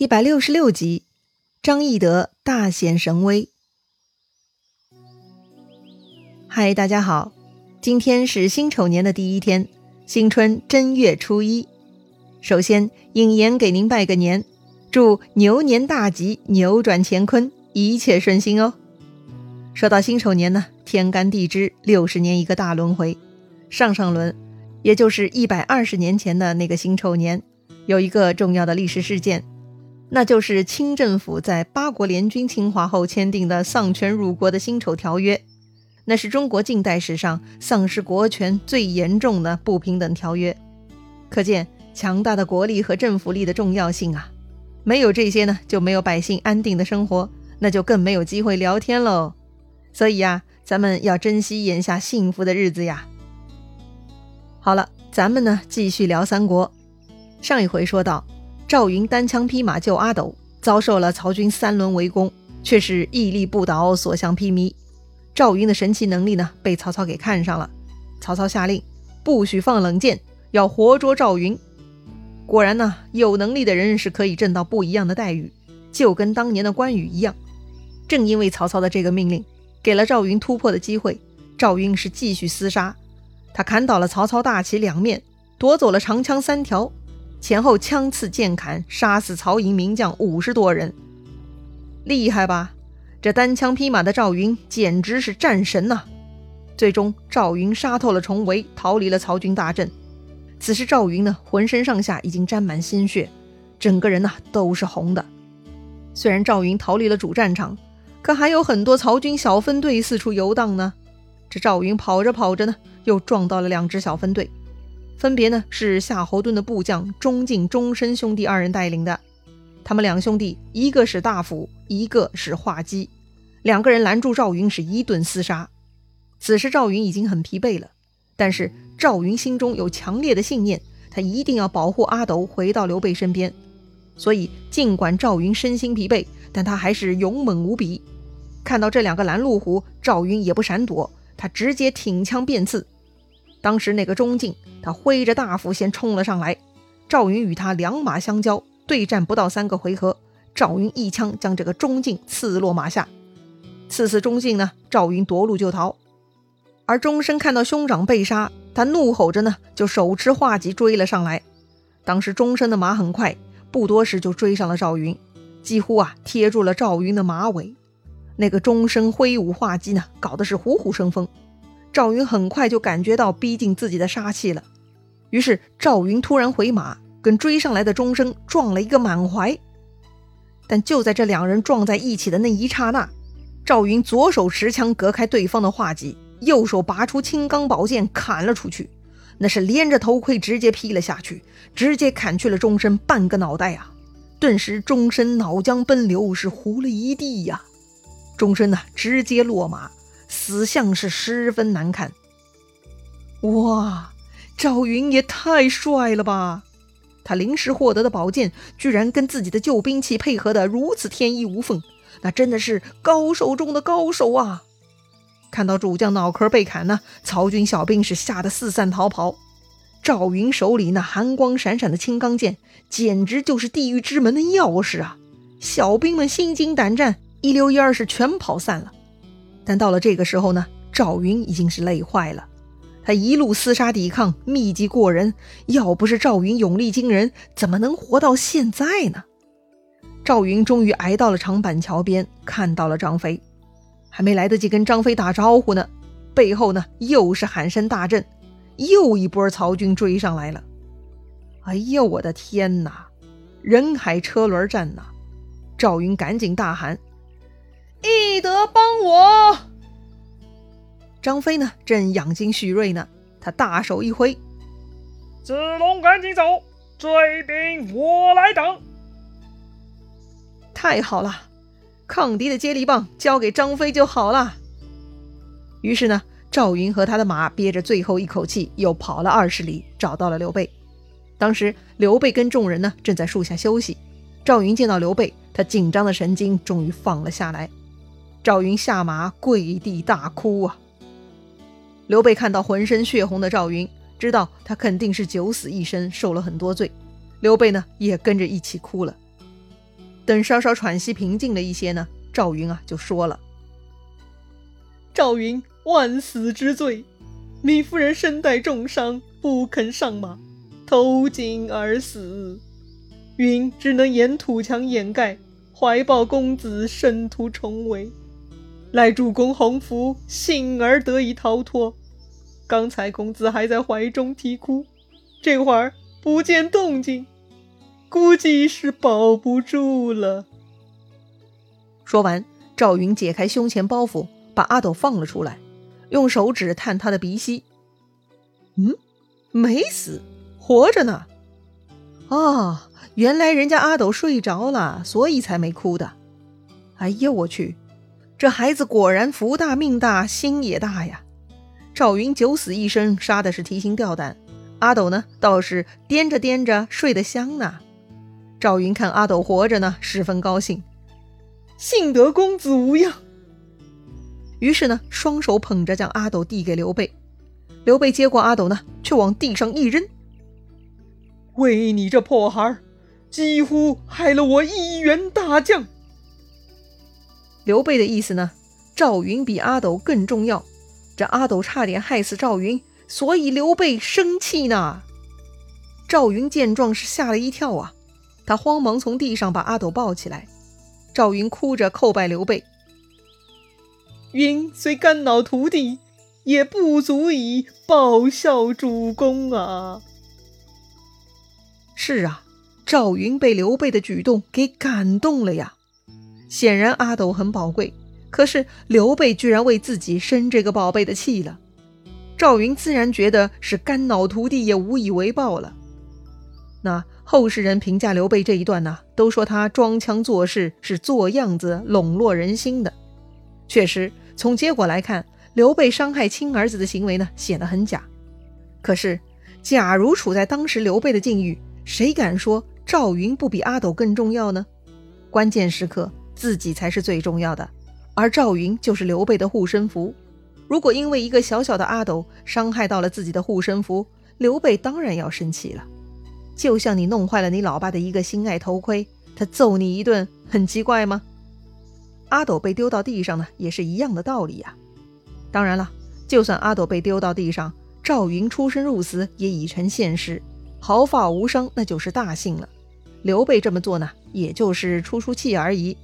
一百六十六集，张翼德大显神威。嗨，大家好，今天是辛丑年的第一天，新春正月初一。首先，尹言给您拜个年，祝牛年大吉，扭转乾坤，一切顺心哦。说到辛丑年呢，天干地支六十年一个大轮回，上上轮，也就是一百二十年前的那个辛丑年，有一个重要的历史事件。那就是清政府在八国联军侵华后签订的丧权辱国的辛丑条约，那是中国近代史上丧失国权最严重的不平等条约。可见强大的国力和政府力的重要性啊！没有这些呢，就没有百姓安定的生活，那就更没有机会聊天喽。所以呀，咱们要珍惜眼下幸福的日子呀。好了，咱们呢继续聊三国。上一回说到。赵云单枪匹马救阿斗，遭受了曹军三轮围攻，却是屹立不倒，所向披靡。赵云的神奇能力呢，被曹操给看上了。曹操下令，不许放冷箭，要活捉赵云。果然呢，有能力的人是可以挣到不一样的待遇，就跟当年的关羽一样。正因为曹操的这个命令，给了赵云突破的机会。赵云是继续厮杀，他砍倒了曹操大旗两面，夺走了长枪三条。前后枪刺剑砍，杀死曹营名将五十多人，厉害吧？这单枪匹马的赵云简直是战神呐！最终，赵云杀透了重围，逃离了曹军大阵。此时，赵云呢，浑身上下已经沾满鲜血，整个人呐都是红的。虽然赵云逃离了主战场，可还有很多曹军小分队四处游荡呢。这赵云跑着跑着呢，又撞到了两支小分队。分别呢是夏侯惇的部将钟敬、钟声兄弟二人带领的。他们两兄弟，一个是大斧，一个是画戟，两个人拦住赵云，是一顿厮杀。此时赵云已经很疲惫了，但是赵云心中有强烈的信念，他一定要保护阿斗回到刘备身边。所以，尽管赵云身心疲惫，但他还是勇猛无比。看到这两个拦路虎，赵云也不闪躲，他直接挺枪便刺。当时那个钟敬，他挥着大斧先冲了上来，赵云与他两马相交，对战不到三个回合，赵云一枪将这个钟敬刺落马下。刺死钟敬呢，赵云夺路就逃。而钟声看到兄长被杀，他怒吼着呢，就手持画戟追了上来。当时钟声的马很快，不多时就追上了赵云，几乎啊贴住了赵云的马尾。那个钟声挥舞画戟呢，搞得是虎虎生风。赵云很快就感觉到逼近自己的杀气了，于是赵云突然回马，跟追上来的钟声撞了一个满怀。但就在这两人撞在一起的那一刹那，赵云左手持枪隔开对方的画戟，右手拔出青钢宝剑砍了出去，那是连着头盔直接劈了下去，直接砍去了钟声半个脑袋啊！顿时钟声脑浆奔流，是糊了一地呀！钟声呢，直接落马。死相是十分难看。哇，赵云也太帅了吧！他临时获得的宝剑，居然跟自己的旧兵器配合的如此天衣无缝，那真的是高手中的高手啊！看到主将脑壳被砍呢，曹军小兵是吓得四散逃跑。赵云手里那寒光闪闪的青钢剑，简直就是地狱之门的钥匙啊！小兵们心惊胆战，一溜烟儿是全跑散了。但到了这个时候呢，赵云已经是累坏了。他一路厮杀抵抗，秘籍过人，要不是赵云勇力惊人，怎么能活到现在呢？赵云终于挨到了长板桥边，看到了张飞，还没来得及跟张飞打招呼呢，背后呢又是喊声大震，又一波曹军追上来了。哎呦，我的天哪！人海车轮战呐！赵云赶紧大喊。翼德帮我！张飞呢，正养精蓄锐呢。他大手一挥：“子龙，赶紧走，追兵我来挡。”太好了，抗敌的接力棒交给张飞就好了。于是呢，赵云和他的马憋着最后一口气，又跑了二十里，找到了刘备。当时刘备跟众人呢，正在树下休息。赵云见到刘备，他紧张的神经终于放了下来。赵云下马跪地大哭啊！刘备看到浑身血红的赵云，知道他肯定是九死一生，受了很多罪。刘备呢也跟着一起哭了。等稍稍喘息平静了一些呢，赵云啊就说了：“赵云万死之罪，糜夫人身带重伤，不肯上马，投井而死。云只能沿土墙掩盖，怀抱公子，生图重围。赖主公洪福，幸而得以逃脱。刚才公子还在怀中啼哭，这会儿不见动静。”估计是保不住了。说完，赵云解开胸前包袱，把阿斗放了出来，用手指探他的鼻息。嗯，没死，活着呢。啊，原来人家阿斗睡着了，所以才没哭的。哎呀，我去，这孩子果然福大命大，心也大呀。赵云九死一生，杀的是提心吊胆。阿斗呢，倒是颠着颠着睡得香呢。赵云看阿斗活着呢，十分高兴，幸得公子无恙。于是呢，双手捧着将阿斗递给刘备。刘备接过阿斗呢，却往地上一扔：“为你这破孩儿，几乎害了我一员大将。”刘备的意思呢，赵云比阿斗更重要。这阿斗差点害死赵云，所以刘备生气呢。赵云见状是吓了一跳啊。他慌忙从地上把阿斗抱起来，赵云哭着叩拜刘备：“云虽肝脑涂地，也不足以报效主公啊。”是啊，赵云被刘备的举动给感动了呀。显然阿斗很宝贵，可是刘备居然为自己生这个宝贝的气了，赵云自然觉得是肝脑涂地也无以为报了。那。后世人评价刘备这一段呢，都说他装腔作势，是做样子笼络人心的。确实，从结果来看，刘备伤害亲儿子的行为呢，显得很假。可是，假如处在当时刘备的境遇，谁敢说赵云不比阿斗更重要呢？关键时刻，自己才是最重要的，而赵云就是刘备的护身符。如果因为一个小小的阿斗伤害到了自己的护身符，刘备当然要生气了。就像你弄坏了你老爸的一个心爱头盔，他揍你一顿，很奇怪吗？阿斗被丢到地上呢，也是一样的道理呀。当然了，就算阿斗被丢到地上，赵云出生入死也已成现实，毫发无伤，那就是大幸了。刘备这么做呢，也就是出出气而已。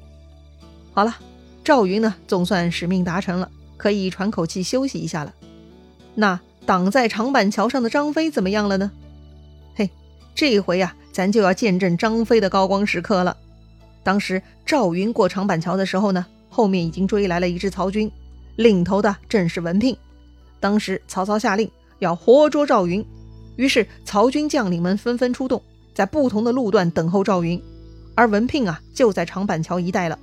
好了，赵云呢，总算使命达成了，可以喘口气休息一下了。那挡在长板桥上的张飞怎么样了呢？嘿这回呀，咱就要见证张飞的高光时刻了。当时赵云过长板桥的时候呢，后面已经追来了一支曹军，领头的正是文聘。当时曹操下令要活捉赵云，于是曹军将领们纷纷出动，在不同的路段等候赵云。而文聘啊，就在长板桥一带了。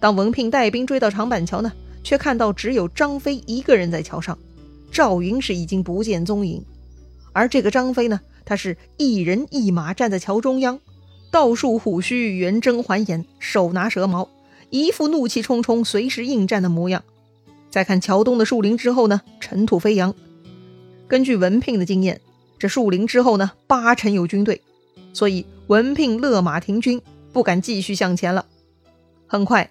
当文聘带兵追到长板桥呢，却看到只有张飞一个人在桥上，赵云是已经不见踪影。而这个张飞呢？他是一人一马站在桥中央，倒竖虎须，圆睁环眼，手拿蛇矛，一副怒气冲冲、随时应战的模样。再看桥东的树林之后呢，尘土飞扬。根据文聘的经验，这树林之后呢，八成有军队，所以文聘勒马停军，不敢继续向前了。很快，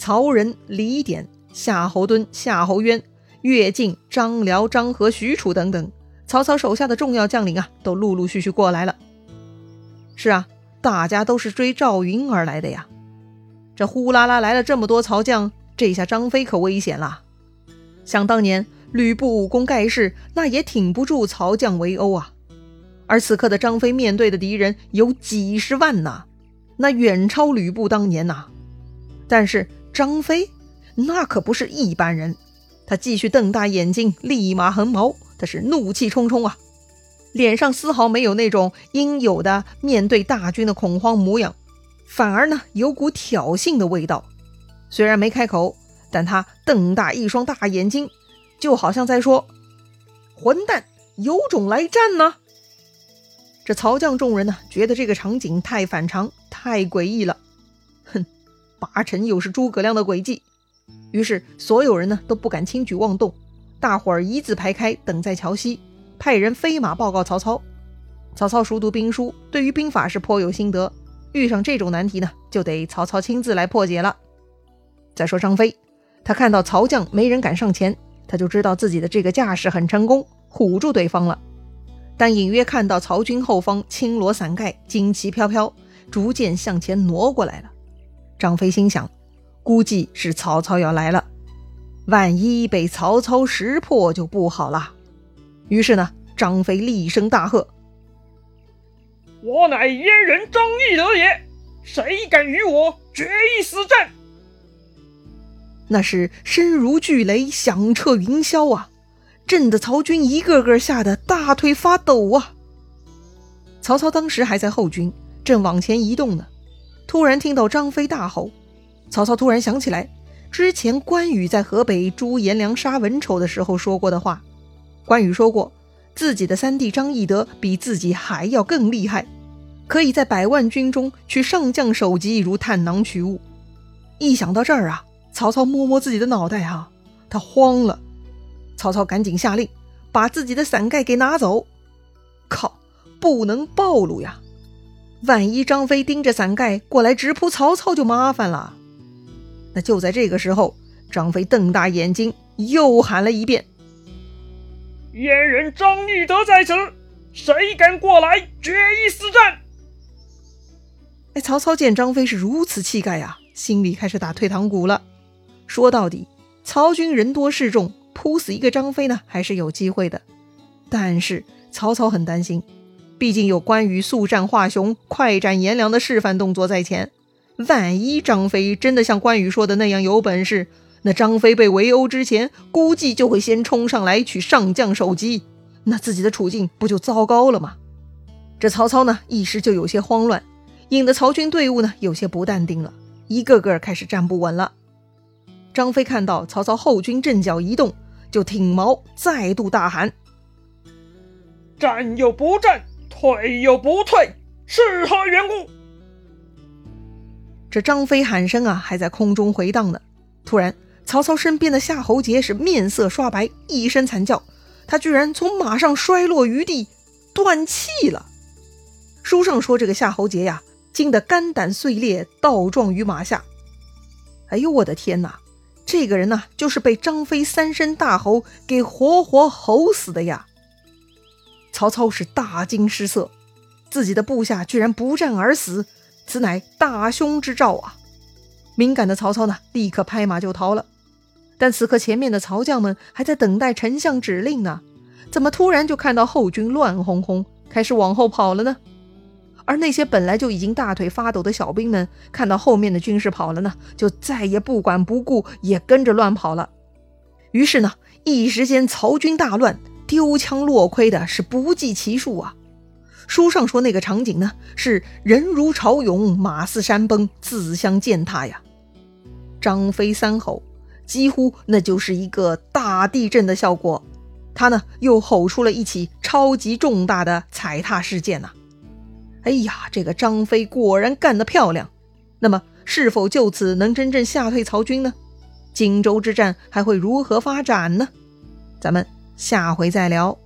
曹仁、李典、夏侯惇、夏侯渊、乐进、张辽、张合、许褚等等。曹操手下的重要将领啊，都陆陆续续过来了。是啊，大家都是追赵云而来的呀。这呼啦啦来了这么多曹将，这下张飞可危险了。想当年吕布武功盖世，那也挺不住曹将围殴啊。而此刻的张飞面对的敌人有几十万呐，那远超吕布当年呐。但是张飞那可不是一般人，他继续瞪大眼睛，立马横矛。他是怒气冲冲啊，脸上丝毫没有那种应有的面对大军的恐慌模样，反而呢有股挑衅的味道。虽然没开口，但他瞪大一双大眼睛，就好像在说：“混蛋，有种来战呢！”这曹将众人呢，觉得这个场景太反常、太诡异了。哼，八成又是诸葛亮的诡计。于是所有人呢都不敢轻举妄动。大伙儿一字排开，等在桥西，派人飞马报告曹操。曹操熟读兵书，对于兵法是颇有心得。遇上这种难题呢，就得曹操亲自来破解了。再说张飞，他看到曹将没人敢上前，他就知道自己的这个架势很成功，唬住对方了。但隐约看到曹军后方青罗伞盖，旌旗飘飘，逐渐向前挪过来了。张飞心想，估计是曹操要来了，万一被曹操识破就不好了。于是呢，张飞厉声大喝。我乃燕人张翼德也，谁敢与我决一死战？那是声如巨雷，响彻云霄啊！震得曹军一个个吓得大腿发抖啊！曹操当时还在后军，正往前移动呢，突然听到张飞大吼，曹操突然想起来之前关羽在河北诛颜良、杀文丑的时候说过的话。关羽说过。自己的三弟张翼德比自己还要更厉害，可以在百万军中取上将首级如探囊取物。一想到这儿啊，曹操摸摸自己的脑袋啊，他慌了。曹操赶紧下令，把自己的伞盖给拿走。靠，不能暴露呀！万一张飞盯着伞盖过来直扑曹操，就麻烦了。那就在这个时候，张飞瞪大眼睛，又喊了一遍。燕人张翼德在此，谁敢过来决一死战？哎，曹操见张飞是如此气概呀，心里开始打退堂鼓了。说到底，曹军人多势众，扑死一个张飞呢，还是有机会的。但是曹操很担心，毕竟有关羽速战华雄、快斩颜良的示范动作在前，万一张飞真的像关羽说的那样有本事。那张飞被围殴之前，估计就会先冲上来取上将首级，那自己的处境不就糟糕了吗？这曹操呢，一时就有些慌乱，引得曹军队伍呢有些不淡定了，一个个开始站不稳了。张飞看到曹操后军阵脚移动，就挺矛，再度大喊：“战又不战，退又不退，是何缘故？”这张飞喊声啊，还在空中回荡呢，突然。曹操身边的夏侯杰是面色刷白，一声惨叫，他居然从马上摔落于地，断气了。书上说这个夏侯杰呀，惊得肝胆碎裂，倒撞于马下。哎呦，我的天哪！这个人呢，就是被张飞三声大吼给活活吼死的呀！曹操是大惊失色，自己的部下居然不战而死，此乃大凶之兆啊！敏感的曹操呢，立刻拍马就逃了。但此刻，前面的曹将们还在等待丞相指令呢，怎么突然就看到后军乱哄哄，开始往后跑了呢？而那些本来就已经大腿发抖的小兵们，看到后面的军士跑了呢，就再也不管不顾，也跟着乱跑了。于是呢，一时间曹军大乱，丢枪落盔的是不计其数啊。书上说那个场景呢，是人如潮涌，马似山崩，自相践踏呀。张飞三吼。几乎那就是一个大地震的效果，他呢又吼出了一起超级重大的踩踏事件呐！哎呀，这个张飞果然干得漂亮。那么，是否就此能真正吓退曹军呢？荆州之战还会如何发展呢？咱们下回再聊。